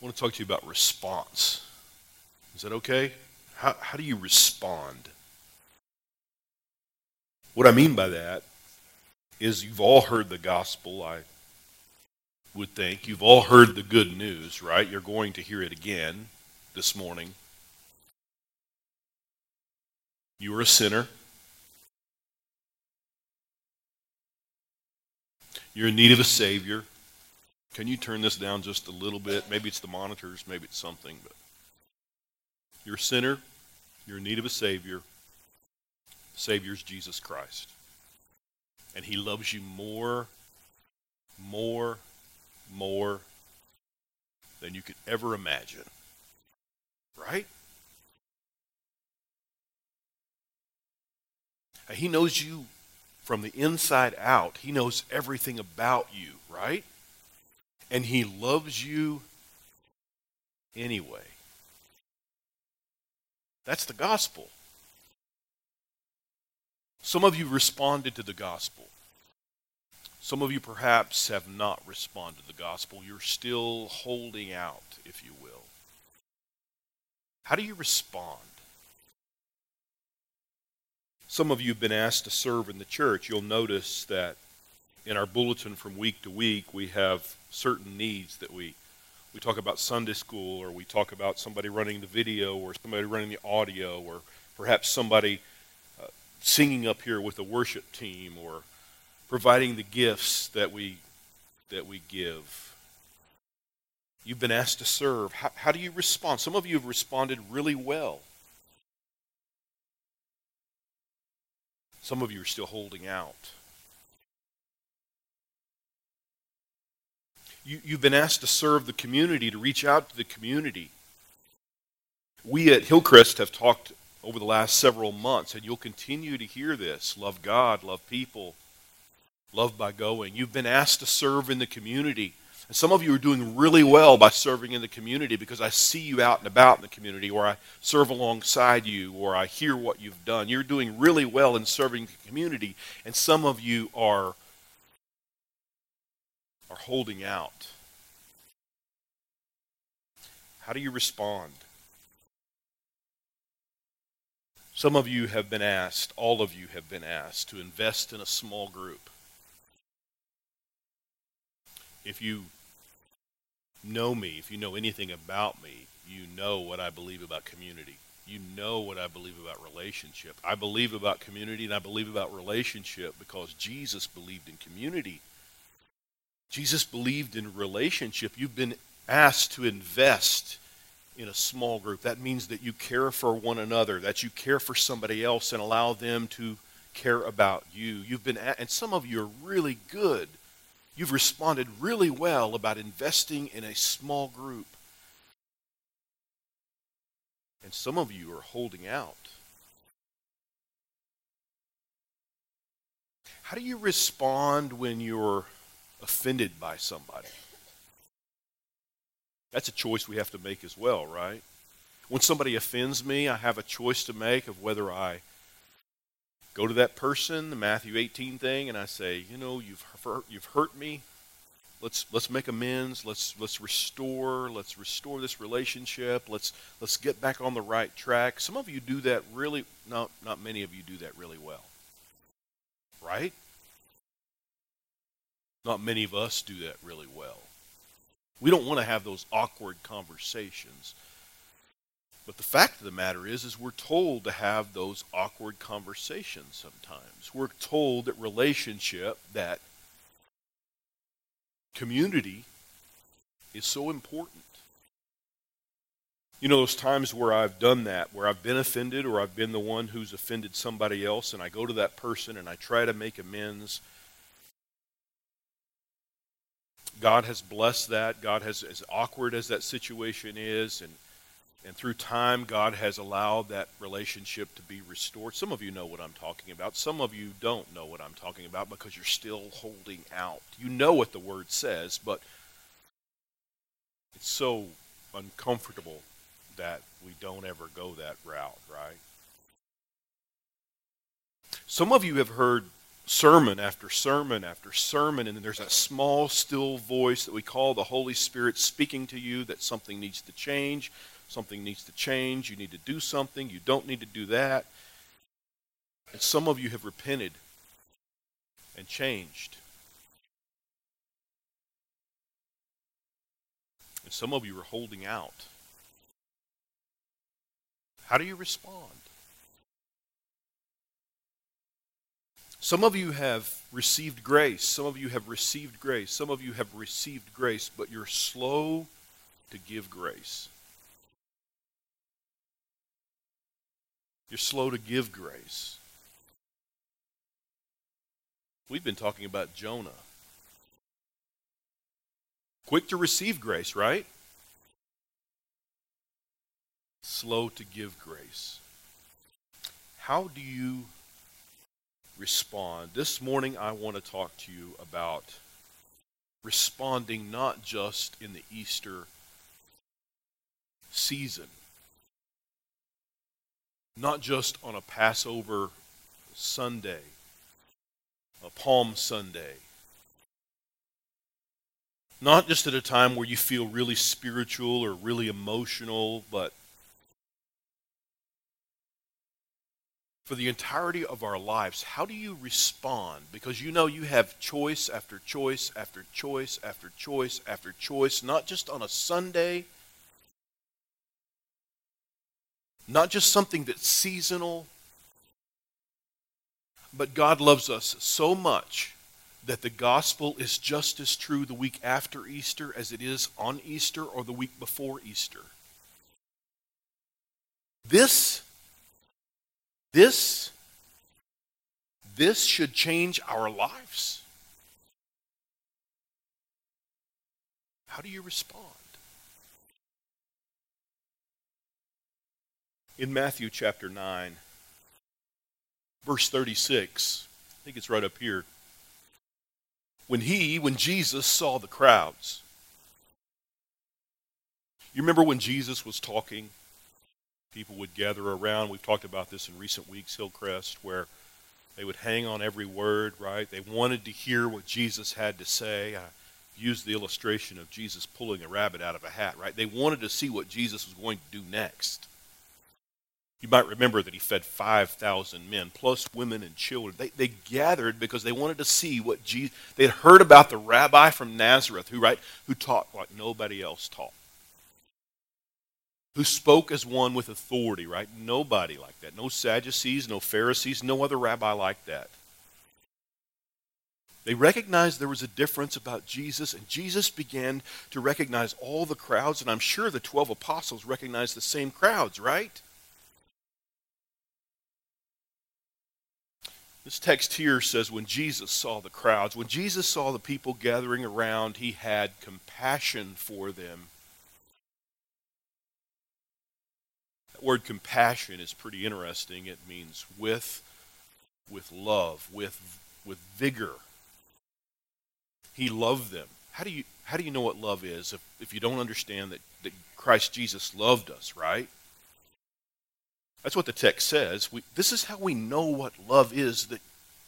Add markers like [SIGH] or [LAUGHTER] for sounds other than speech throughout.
I want to talk to you about response. Is that okay? How, how do you respond? What I mean by that is you've all heard the gospel, I would think. You've all heard the good news, right? You're going to hear it again this morning. You are a sinner. You're in need of a Savior. Can you turn this down just a little bit? Maybe it's the monitors, maybe it's something, but you're a sinner. You're in need of a Savior. Savior's Jesus Christ. And He loves you more, more, more than you could ever imagine. Right? He knows you from the inside out. He knows everything about you, right? And He loves you anyway. That's the gospel. Some of you responded to the gospel. Some of you perhaps have not responded to the gospel. You're still holding out, if you will. How do you respond? Some of you have been asked to serve in the church. You'll notice that in our bulletin from week to week, we have certain needs that we we talk about Sunday school, or we talk about somebody running the video, or somebody running the audio, or perhaps somebody uh, singing up here with a worship team, or providing the gifts that we that we give. You've been asked to serve. How, how do you respond? Some of you have responded really well. Some of you are still holding out. You, you've been asked to serve the community, to reach out to the community. We at Hillcrest have talked over the last several months, and you'll continue to hear this love God, love people, love by going. You've been asked to serve in the community. And some of you are doing really well by serving in the community because I see you out and about in the community, or I serve alongside you, or I hear what you've done. You're doing really well in serving the community, and some of you are, are holding out. How do you respond? Some of you have been asked, all of you have been asked, to invest in a small group. If you know me, if you know anything about me, you know what I believe about community. You know what I believe about relationship. I believe about community and I believe about relationship because Jesus believed in community. Jesus believed in relationship. You've been asked to invest in a small group. That means that you care for one another, that you care for somebody else and allow them to care about you. You've been at, and some of you are really good You've responded really well about investing in a small group. And some of you are holding out. How do you respond when you're offended by somebody? That's a choice we have to make as well, right? When somebody offends me, I have a choice to make of whether I go to that person, the Matthew 18 thing, and I say, you know, you've hurt, you've hurt me. Let's let's make amends. Let's let's restore. Let's restore this relationship. Let's let's get back on the right track. Some of you do that really. Not not many of you do that really well. Right? Not many of us do that really well. We don't want to have those awkward conversations. But the fact of the matter is, is we're told to have those awkward conversations sometimes. We're told that relationship, that community is so important. You know, those times where I've done that, where I've been offended or I've been the one who's offended somebody else, and I go to that person and I try to make amends. God has blessed that. God has, as awkward as that situation is, and and through time, God has allowed that relationship to be restored. Some of you know what I'm talking about. Some of you don't know what I'm talking about because you're still holding out. You know what the word says, but it's so uncomfortable that we don't ever go that route, right? Some of you have heard sermon after sermon after sermon, and then there's that small, still voice that we call the Holy Spirit speaking to you that something needs to change, something needs to change, you need to do something, you don't need to do that. And some of you have repented and changed. And some of you are holding out. How do you respond? Some of you have received grace. Some of you have received grace. Some of you have received grace, but you're slow to give grace. You're slow to give grace. We've been talking about Jonah. Quick to receive grace, right? Slow to give grace. How do you respond? This morning, I want to talk to you about responding not just in the Easter season, not just on a Passover Sunday, a Palm Sunday, not just at a time where you feel really spiritual or really emotional, but for the entirety of our lives, how do you respond? Because you know you have choice after choice after choice after choice after choice, not just on a Sunday, not just something that's seasonal, but God loves us so much that the gospel is just as true the week after Easter as it is on Easter or the week before Easter. This, this, this should change our lives. How do you respond? In Matthew chapter 9, verse 36, I think it's right up here when he, when Jesus saw the crowds. You remember when Jesus was talking? People would gather around. We've talked about this in recent weeks, Hillcrest, where they would hang on every word, right? They wanted to hear what Jesus had to say. I used the illustration of Jesus pulling a rabbit out of a hat, right? They wanted to see what Jesus was going to do next. You might remember that he fed 5,000 men, plus women and children. They, they gathered because they wanted to see what Jesus, they had heard about the rabbi from Nazareth who, right, who taught like nobody else taught. Who spoke as one with authority, right? Nobody like that. No Sadducees, no Pharisees, no other rabbi like that. They recognized there was a difference about Jesus, and Jesus began to recognize all the crowds, and I'm sure the 12 apostles recognized the same crowds, right? This text here says when Jesus saw the crowds, when Jesus saw the people gathering around, he had compassion for them. That word compassion is pretty interesting. It means with with love, with with vigor. He loved them. How do you how do you know what love is if, if you don't understand that, that Christ Jesus loved us, right? That's what the text says. We, this is how we know what love is that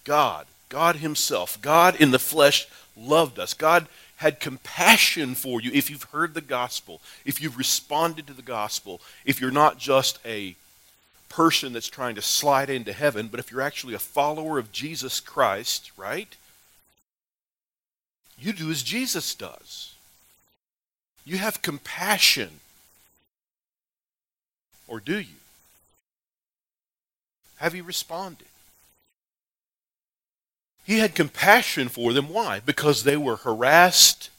God, God Himself, God in the flesh loved us. God had compassion for you if you've heard the gospel, if you've responded to the gospel, if you're not just a person that's trying to slide into heaven, but if you're actually a follower of Jesus Christ, right? You do as Jesus does. You have compassion. Or do you? Have you responded? He had compassion for them. Why? Because they were harassed,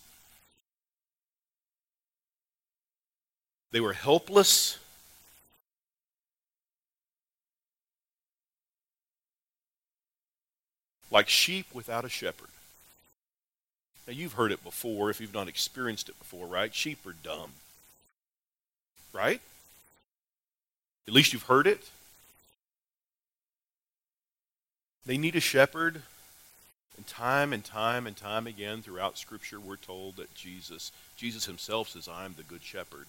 they were helpless. Like sheep without a shepherd. Now, you've heard it before if you've not experienced it before, right? Sheep are dumb. Right? At least you've heard it. They need a shepherd. And time and time and time again throughout Scripture, we're told that Jesus, Jesus himself says, I am the good shepherd.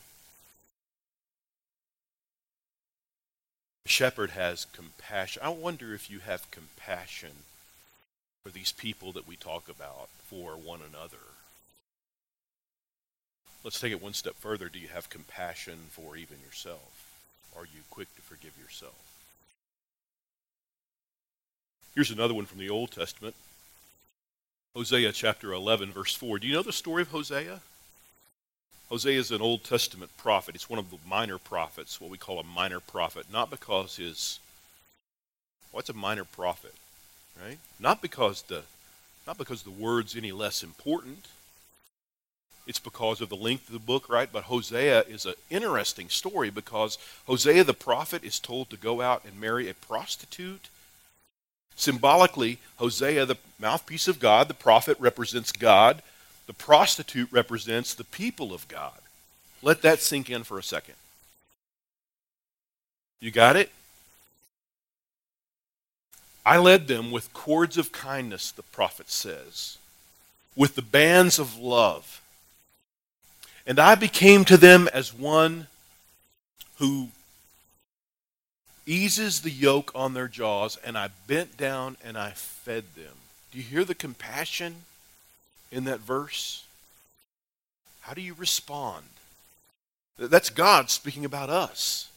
The shepherd has compassion. I wonder if you have compassion for these people that we talk about for one another? Let's take it one step further. Do you have compassion for even yourself? Are you quick to forgive yourself? Here's another one from the Old Testament Hosea chapter 11, verse 4. Do you know the story of Hosea? Hosea is an Old Testament prophet. It's one of the minor prophets, what we call a minor prophet, not because his what's a minor prophet, right? Not because the not because the word's any less important. It's because of the length of the book, right? But Hosea is an interesting story because Hosea the prophet is told to go out and marry a prostitute. Symbolically, Hosea, the mouthpiece of God, the prophet represents God. The prostitute represents the people of God. Let that sink in for a second. You got it? I led them with cords of kindness, the prophet says, with the bands of love. And I became to them as one who eases the yoke on their jaws, and I bent down and I fed them. Do you hear the compassion in that verse? How do you respond? That's God speaking about us.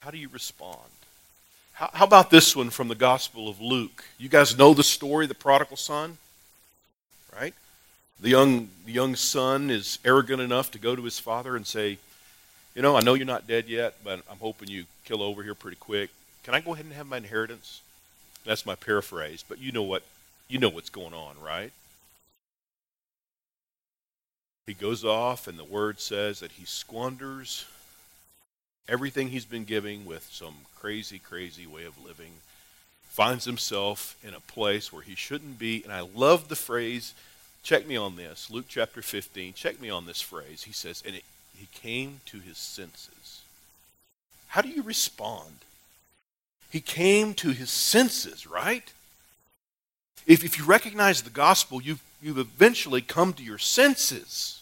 How do you respond? How, how, about this one from the Gospel of Luke? You guys know the story, the prodigal son, right? The young, the young son is arrogant enough to go to his father and say, You know, I know you're not dead yet, but I'm hoping you kill over here pretty quick. Can I go ahead and have my inheritance? That's my paraphrase, but you know what you know what's going on, right? He goes off, and the word says that he squanders everything he's been giving with some crazy, crazy way of living. Finds himself in a place where he shouldn't be. And I love the phrase, check me on this, Luke chapter 15, check me on this phrase. He says, and it, he came to his senses. How do you respond? He came to his senses, right? If, if you recognize the gospel, you've, you've eventually come to your senses.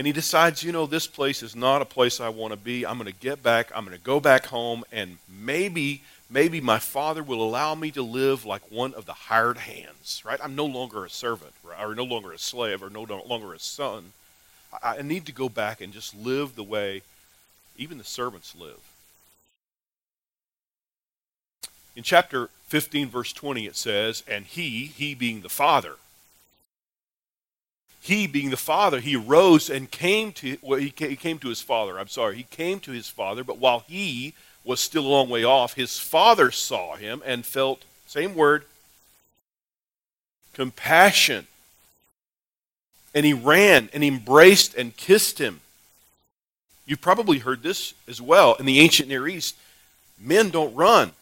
And he decides, you know, this place is not a place I want to be. I'm going to get back. I'm going to go back home, and maybe, maybe my father will allow me to live like one of the hired hands, right? I'm no longer a servant, or no longer a slave, or no longer a son. I, need to go back and just live the way even the servants live. In chapter 15, verse 20, it says, And he, he being the Father, he being the Father, he rose and came to, well, he came to his Father. I'm sorry, he came to his Father, but while he was still a long way off, his Father saw him and felt, same word, compassion. And he ran and embraced and kissed him. You've probably heard this as well. In the ancient Near East, men don't run.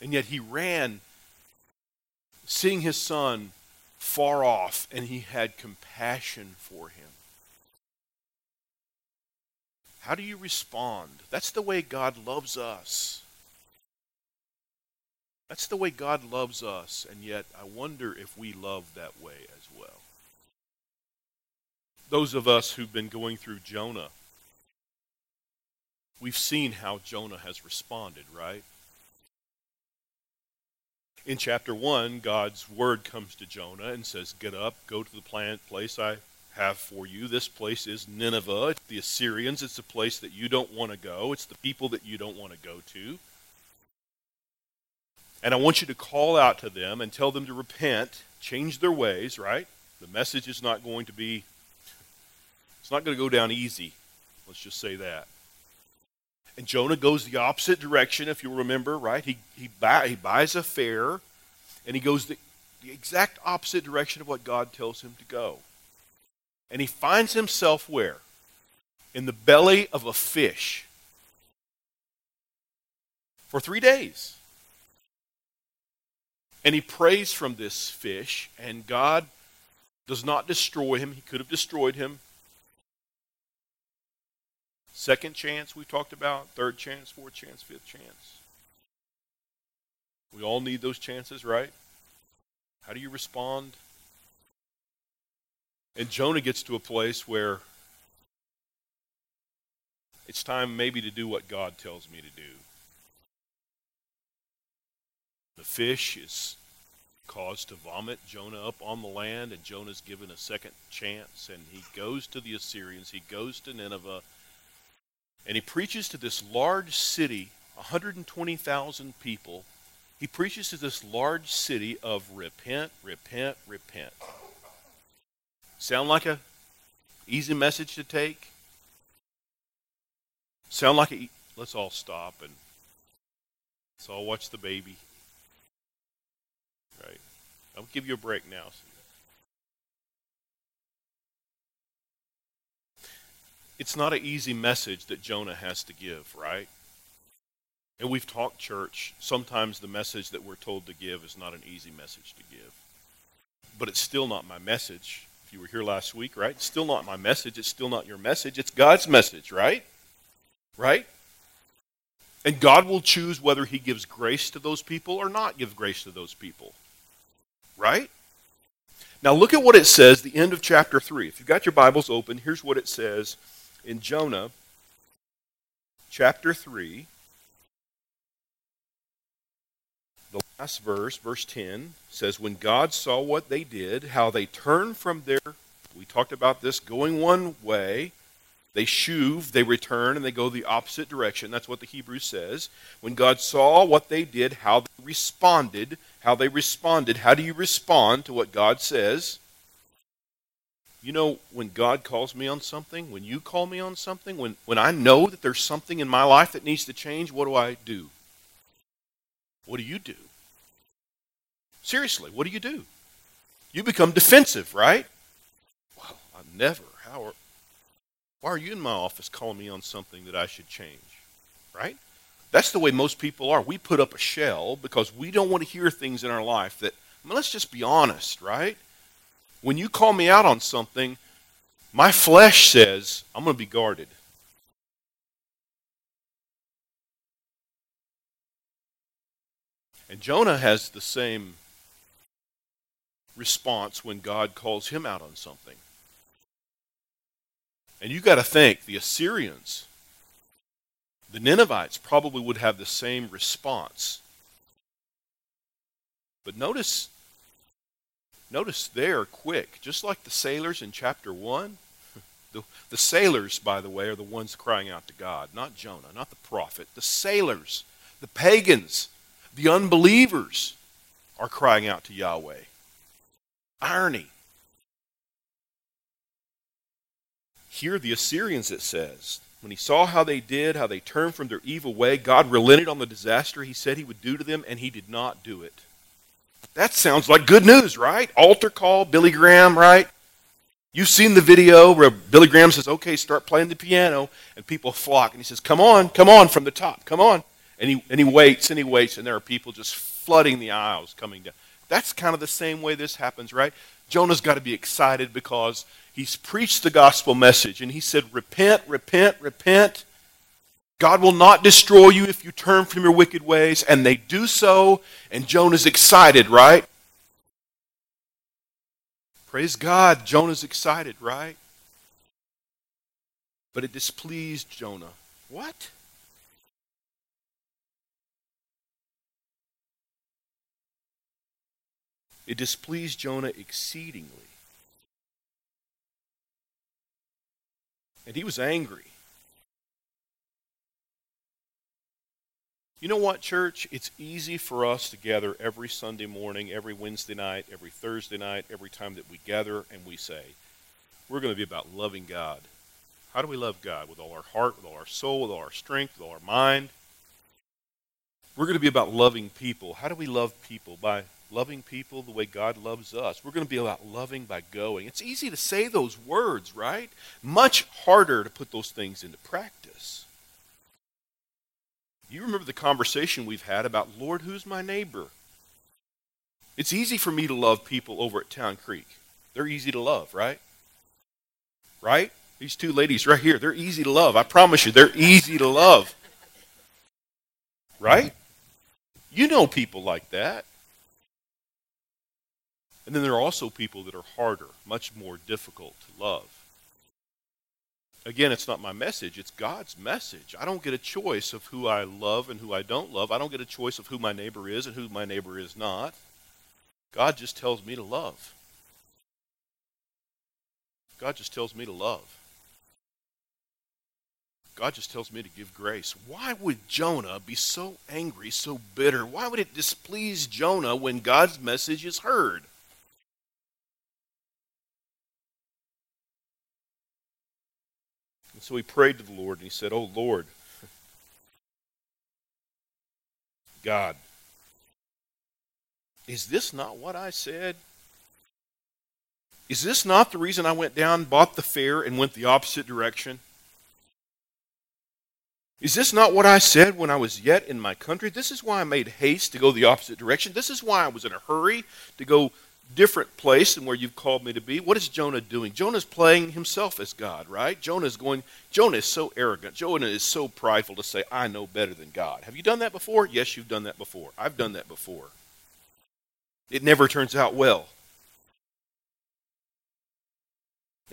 And yet he ran, seeing his son far off, and he had compassion for him. How do you respond? That's the way God loves us. That's the way God loves us, and yet I wonder if we love that way as well. Those of us who've been going through Jonah, we've seen how Jonah has responded, right? In chapter 1, God's word comes to Jonah and says, Get up, go to the planet place I have for you. This place is Nineveh. It's the Assyrians. It's a place that you don't want to go. It's the people that you don't want to go to. And I want you to call out to them and tell them to repent, change their ways, right? The message is not going to be, it's not going to go down easy. Let's just say that. And Jonah goes the opposite direction, if you remember, right? He, he, buy, he buys a fare, and he goes the, the exact opposite direction of what God tells him to go. And he finds himself where? In the belly of a fish for three days. And he prays from this fish, and God does not destroy him. He could have destroyed him. Second chance we talked about, third chance, fourth chance, fifth chance. We all need those chances, right? How do you respond? And Jonah gets to a place where It's time maybe to do what God tells me to do. The fish is caused to vomit Jonah up on the land, and Jonah's given a second chance, and he goes to the Assyrians, he goes to Nineveh, and he preaches to this large city, 120,000 people. He preaches to this large city of repent, repent, repent. Sound like a easy message to take? Sound like a let's all stop and let's all watch the baby. Right. I'll give you a break now. It's not an easy message that Jonah has to give, right? And we've talked church. Sometimes the message that we're told to give is not an easy message to give. But it's still not my message. If you were here last week, right? It's still not my message. It's still not your message. It's God's message, right? Right? And God will choose whether he gives grace to those people or not give grace to those people. Right? Now look at what it says, the end of chapter 3. If you've got your Bibles open, here's what it says in Jonah chapter 3. The last verse, verse 10, says, When God saw what they did, how they turned from their, we talked about this, going one way, they shuv, they return, and they go the opposite direction. That's what the Hebrew says. When God saw what they did, how they responded, how they responded. How do you respond to what God says? You know, when God calls me on something, when you call me on something, when, when I know that there's something in my life that needs to change, what do I do? What do you do? Seriously, what do you do? You become defensive, right? Well, I never. How are, why are you in my office calling me on something that I should change? Right? That's the way most people are. We put up a shell because we don't want to hear things in our life that, I mean, let's just be honest, right? When you call me out on something, my flesh says, I'm going to be guarded. And Jonah has the same response when God calls him out on something. And you got to think the Assyrians, the Ninevites probably would have the same response. But notice notice they're quick, just like the sailors in chapter 1. [LAUGHS] The, the sailors, by the way, are the ones crying out to God, not Jonah, not the prophet. The sailors, the pagans, the unbelievers are crying out to Yahweh. Irony. Here, the Assyrians, it says, when he saw how they did, how they turned from their evil way, God relented on the disaster he said he would do to them, and he did not do it. That sounds like good news, right? Altar call, Billy Graham, right? You've seen the video where Billy Graham says, okay, start playing the piano, and people flock. And he says, come on, come on from the top, come on. And he, and he waits and he waits, and there are people just flooding the aisles coming down. That's kind of the same way this happens, right? Jonah's got to be excited because he's preached the gospel message and he said, Repent, repent, repent. God will not destroy you if you turn from your wicked ways. And they do so, and Jonah's excited, right? Praise God, Jonah's excited, right? But it displeased Jonah. What? It displeased Jonah exceedingly. And he was angry. You know what, church? It's easy for us to gather every Sunday morning, every Wednesday night, every Thursday night, every time that we gather and we say, we're going to be about loving God. How do we love God? With all our heart, with all our soul, with all our strength, with all our mind. We're going to be about loving people. How do we love people? By loving people the way God loves us. We're going to be about loving by going. It's easy to say those words, right? Much harder to put those things into practice. You remember the conversation we've had about, Lord, who's my neighbor? It's easy for me to love people over at Town Creek. They're easy to love, right? Right? These two ladies right here, they're easy to love. I promise you, they're easy to love. Right? You know people like that. And then there are also people that are harder, much more difficult to love. Again, it's not my message, it's God's message. I don't get a choice of who I love and who I don't love. I don't get a choice of who my neighbor is and who my neighbor is not. God just tells me to love. God just tells me to love. God just tells me to give grace. Why would Jonah be so angry, so bitter? Why would it displease Jonah when God's message is heard? And so he prayed to the Lord and he said, Oh Lord, God, is this not what I said? Is this not the reason I went down, bought the fare, and went the opposite direction? Is this not what I said when I was yet in my country? This is why I made haste to go the opposite direction. This is why I was in a hurry to go different place than where you've called me to be. What is Jonah doing? Jonah's playing himself as God, right? Jonah's going Jonah is so arrogant. Jonah is so prideful to say I know better than God. Have you done that before? Yes, you've done that before. I've done that before. It never turns out well.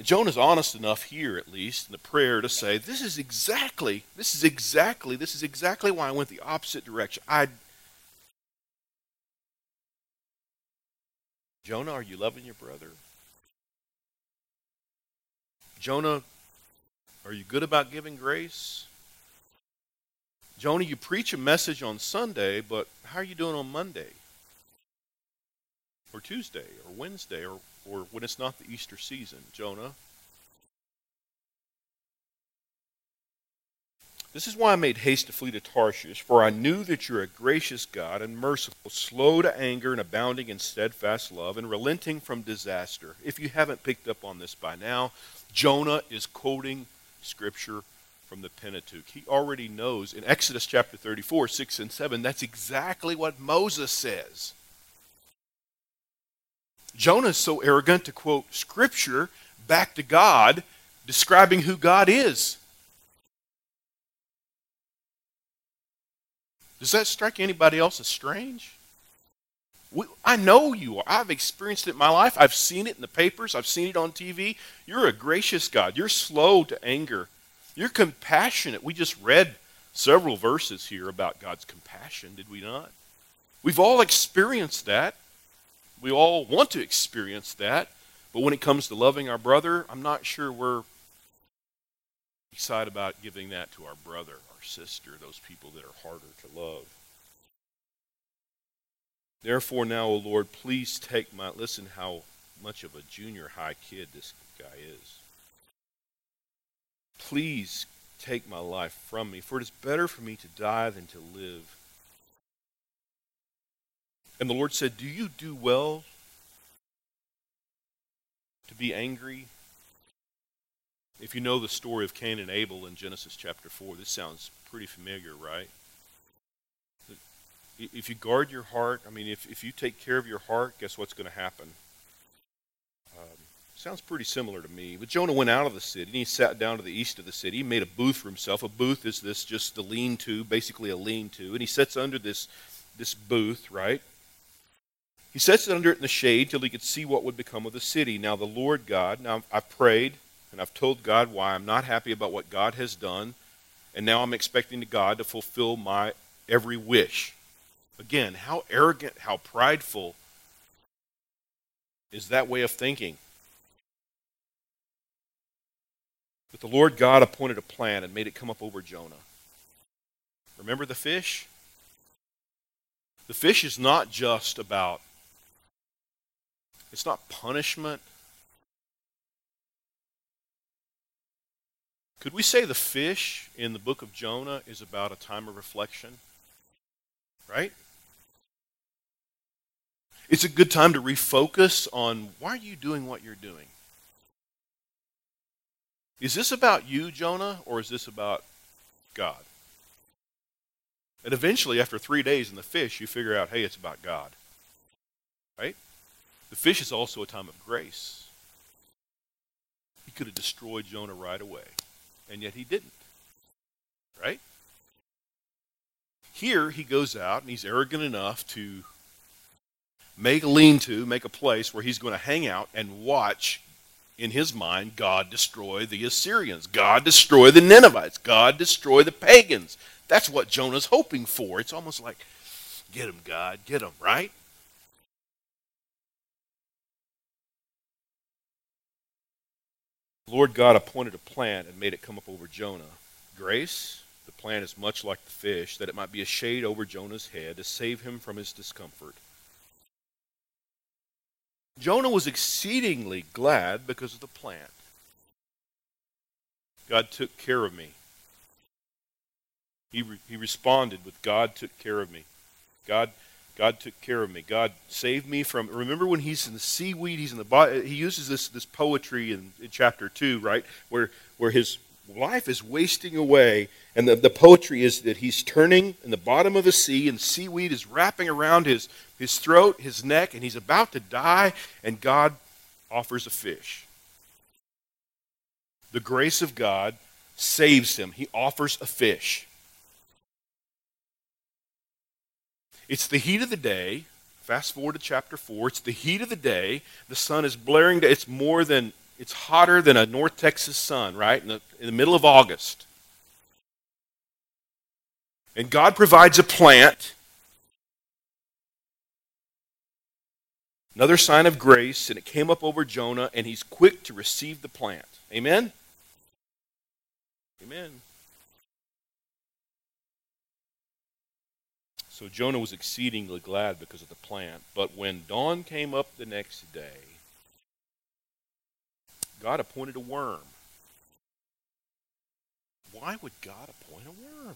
Jonah's honest enough here, at least, in the prayer to say, This is exactly, this is exactly, this is exactly why I went the opposite direction. I Jonah, are you loving your brother? Jonah, are you good about giving grace? Jonah, you preach a message on Sunday, but how are you doing on Monday? Or Tuesday, or Wednesday, or or when it's not the Easter season, Jonah. This is why I made haste to flee to Tarshish, for I knew that you're a gracious God and merciful, slow to anger and abounding in steadfast love, and relenting from disaster. If you haven't picked up on this by now, Jonah is quoting Scripture from the Pentateuch. He already knows in Exodus chapter 34, 6 and 7, that's exactly what Moses says. Jonah is so arrogant to quote Scripture back to God, describing who God is. Does that strike anybody else as strange? We, I know you are. I've experienced it in my life. I've seen it in the papers. I've seen it on TV. You're a gracious God. You're slow to anger. You're compassionate. We just read several verses here about God's compassion, did we not? We've all experienced that. We all want to experience that. But when it comes to loving our brother, I'm not sure we're excited about giving that to our brother, our sister, those people that are harder to love. Therefore, now, O Lord, please take my. Listen how much of a junior high kid this guy is. Please take my life from me, for it is better for me to die than to live. And the Lord said, Do you do well to be angry? If you know the story of Cain and Abel in Genesis chapter 4, this sounds pretty familiar, right? If you guard your heart, I mean, if, if you take care of your heart, guess what's going to happen? Um, sounds pretty similar to me. But Jonah went out of the city and he sat down to the east of the city. He made a booth for himself. A booth is this just a lean to, basically a lean to. And he sits under this, this booth, right? He sets it under it in the shade till he could see what would become of the city. Now, the Lord God, now I've prayed and I've told God why I'm not happy about what God has done, and now I'm expecting God to fulfill my every wish. Again, how arrogant, how prideful is that way of thinking? But the Lord God appointed a plan and made it come up over Jonah. Remember the fish? The fish is not just about it's not punishment. Could we say the fish in the book of Jonah is about a time of reflection? Right? It's a good time to refocus on why are you doing what you're doing? Is this about you, Jonah, or is this about God? And eventually, after three days in the fish, you figure out, hey, it's about God. Right? The fish is also a time of grace. He could have destroyed Jonah right away, and yet he didn't. Right? Here, he goes out and he's arrogant enough to make a lean to, make a place where he's going to hang out and watch in his mind, God destroy the Assyrians, God destroy the Ninevites, God destroy the pagans. That's what Jonah's hoping for. It's almost like, get him, God, get him, right? Lord God appointed a plant and made it come up over Jonah. Grace, the plant is much like the fish, that it might be a shade over Jonah's head to save him from his discomfort. Jonah was exceedingly glad because of the plant. God took care of me. He, re- he responded with, God took care of me. God, God took care of me. God saved me from. Remember when he's in the seaweed, he's in the. He uses this, this poetry in, in chapter 2, right? Where, where his life is wasting away. And the, the poetry is that he's turning in the bottom of the sea, and seaweed is wrapping around his, his throat, his neck, and he's about to die, and God offers a fish. The grace of God saves him. He offers a fish. It's the heat of the day. Fast forward to chapter 4. It's the heat of the day. The sun is blaring. It's more than, it's hotter than a North Texas sun, right? In the, in the middle of August. And God provides a plant. Another sign of grace, and it came up over Jonah, and he's quick to receive the plant. Amen? Amen. So Jonah was exceedingly glad because of the plant. But when dawn came up the next day, God appointed a worm. Why would God appoint a worm?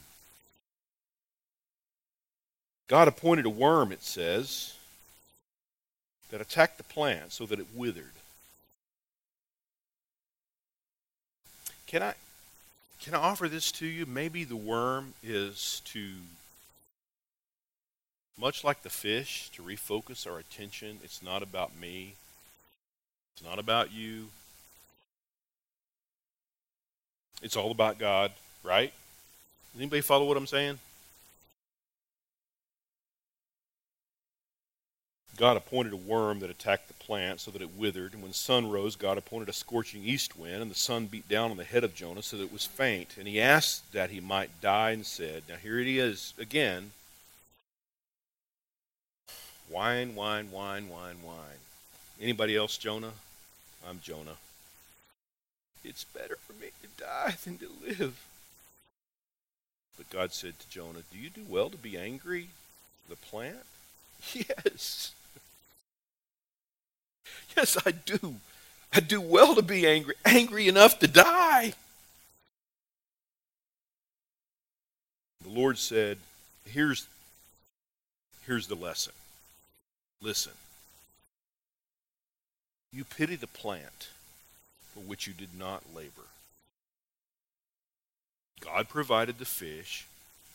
God appointed a worm, it says, that attacked the plant so that it withered. Can I can I offer this to you? Maybe the worm is to much like the fish, to refocus our attention. It's not about me, it's not about you. It's all about God, right? Does anybody follow what I'm saying? God appointed a worm that attacked the plant so that it withered, and when sun rose, God appointed a scorching east wind, and the sun beat down on the head of Jonah so that it was faint. And he asked that he might die and said, Now here it is again Whine, whine, whine, whine, whine. Anybody else, Jonah? I'm Jonah. It's better for me to die than to live. But God said to Jonah, Do you do well to be angry, the plant? [LAUGHS] Yes. Yes, I do. I do well to be angry, angry enough to die. The Lord said, Here's, here's the lesson. Listen. You pity the plant for which you did not labor. God provided the fish,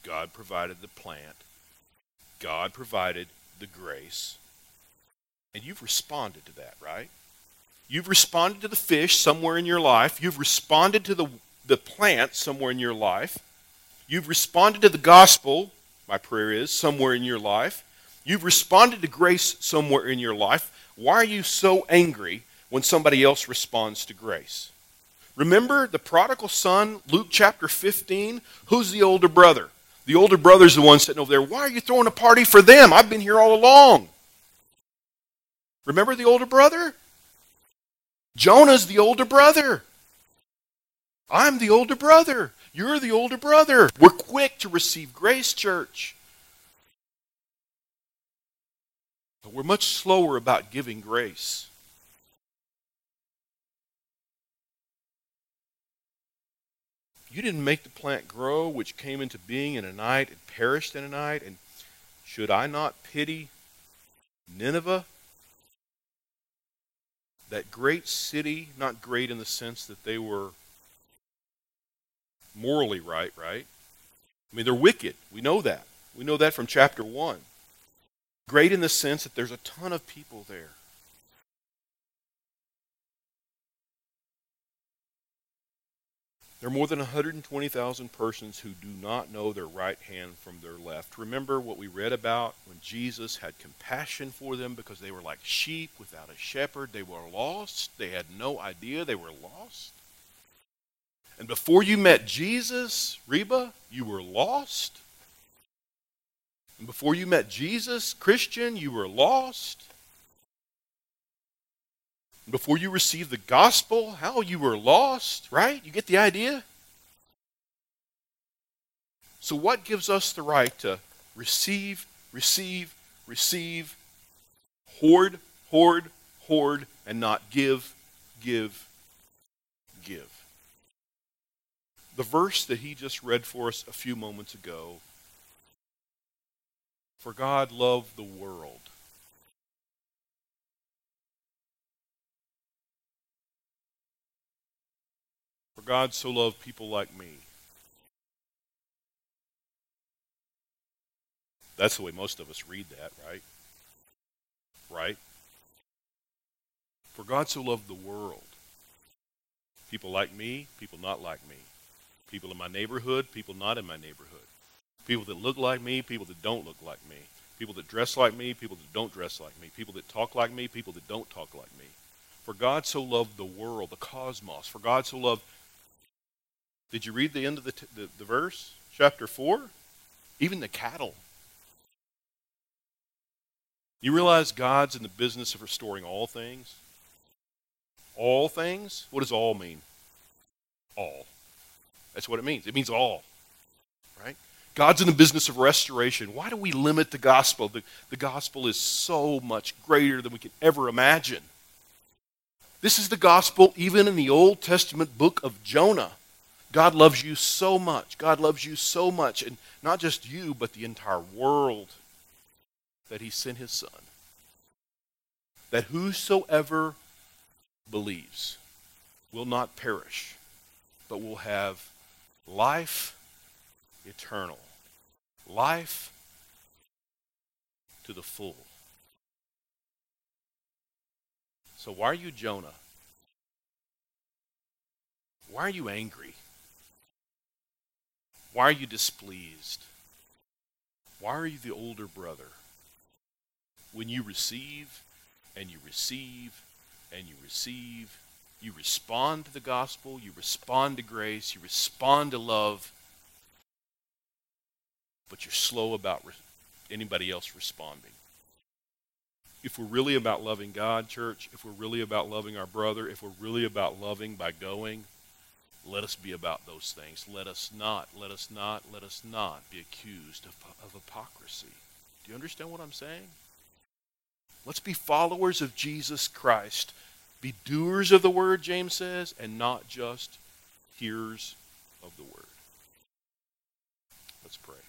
God provided the plant, God provided the grace. And you've responded to that, right? You've responded to the fish somewhere in your life. You've responded to the, the plant somewhere in your life. You've responded to the gospel, my prayer is, somewhere in your life. You've responded to grace somewhere in your life. Why are you so angry when somebody else responds to grace? Remember the prodigal son, Luke chapter 15? Who's the older brother? The older brother's the one sitting over there. Why are you throwing a party for them? I've been here all along. Remember the older brother? Jonah's the older brother. I'm the older brother. You're the older brother. We're quick to receive grace, church. But we're much slower about giving grace. You didn't make the plant grow, which came into being in a night and perished in a night. And should I not pity Nineveh? That great city, not great in the sense that they were morally right, right? I mean, they're wicked. We know that. We know that from chapter 1. Great in the sense that there's a ton of people there. There are more than 120,000 persons who do not know their right hand from their left. Remember what we read about when Jesus had compassion for them because they were like sheep without a shepherd. They were lost. They had no idea they were lost. And before you met Jesus, Reba, you were lost. And before you met Jesus, Christian, you were lost. Before you received the gospel, how you were lost, right? You get the idea? So, what gives us the right to receive, receive, receive, hoard, hoard, hoard, and not give, give, give? The verse that he just read for us a few moments ago For God loved the world For God so loved people like me. That's the way most of us read that, right? Right? For God so loved the world. People like me, people not like me. People in my neighborhood, people not in my neighborhood. People that look like me, people that don't look like me. People that dress like me, people that don't dress like me. People that talk like me, people that don't talk like me. For God so loved the world, the cosmos. For God so loved did you read the end of the, t- the, the verse? Chapter 4? Even the cattle. You realize God's in the business of restoring all things? All things? What does all mean? All. That's what it means. It means all. Right? God's in the business of restoration. Why do we limit the gospel? The, the gospel is so much greater than we can ever imagine. This is the gospel even in the Old Testament book of Jonah. God loves you so much. God loves you so much. And not just you, but the entire world that he sent his son. That whosoever believes will not perish, but will have life eternal. Life to the full. So, why are you Jonah? Why are you angry? Why are you displeased? Why are you the older brother? When you receive and you receive and you receive, you respond to the gospel, you respond to grace, you respond to love, but you're slow about re- anybody else responding. If we're really about loving God, church, if we're really about loving our brother, if we're really about loving by going, let us be about those things. Let us not, let us not, let us not be accused of, of hypocrisy. Do you understand what I'm saying? Let's be followers of Jesus Christ. Be doers of the word, James says, and not just hearers of the word. Let's pray.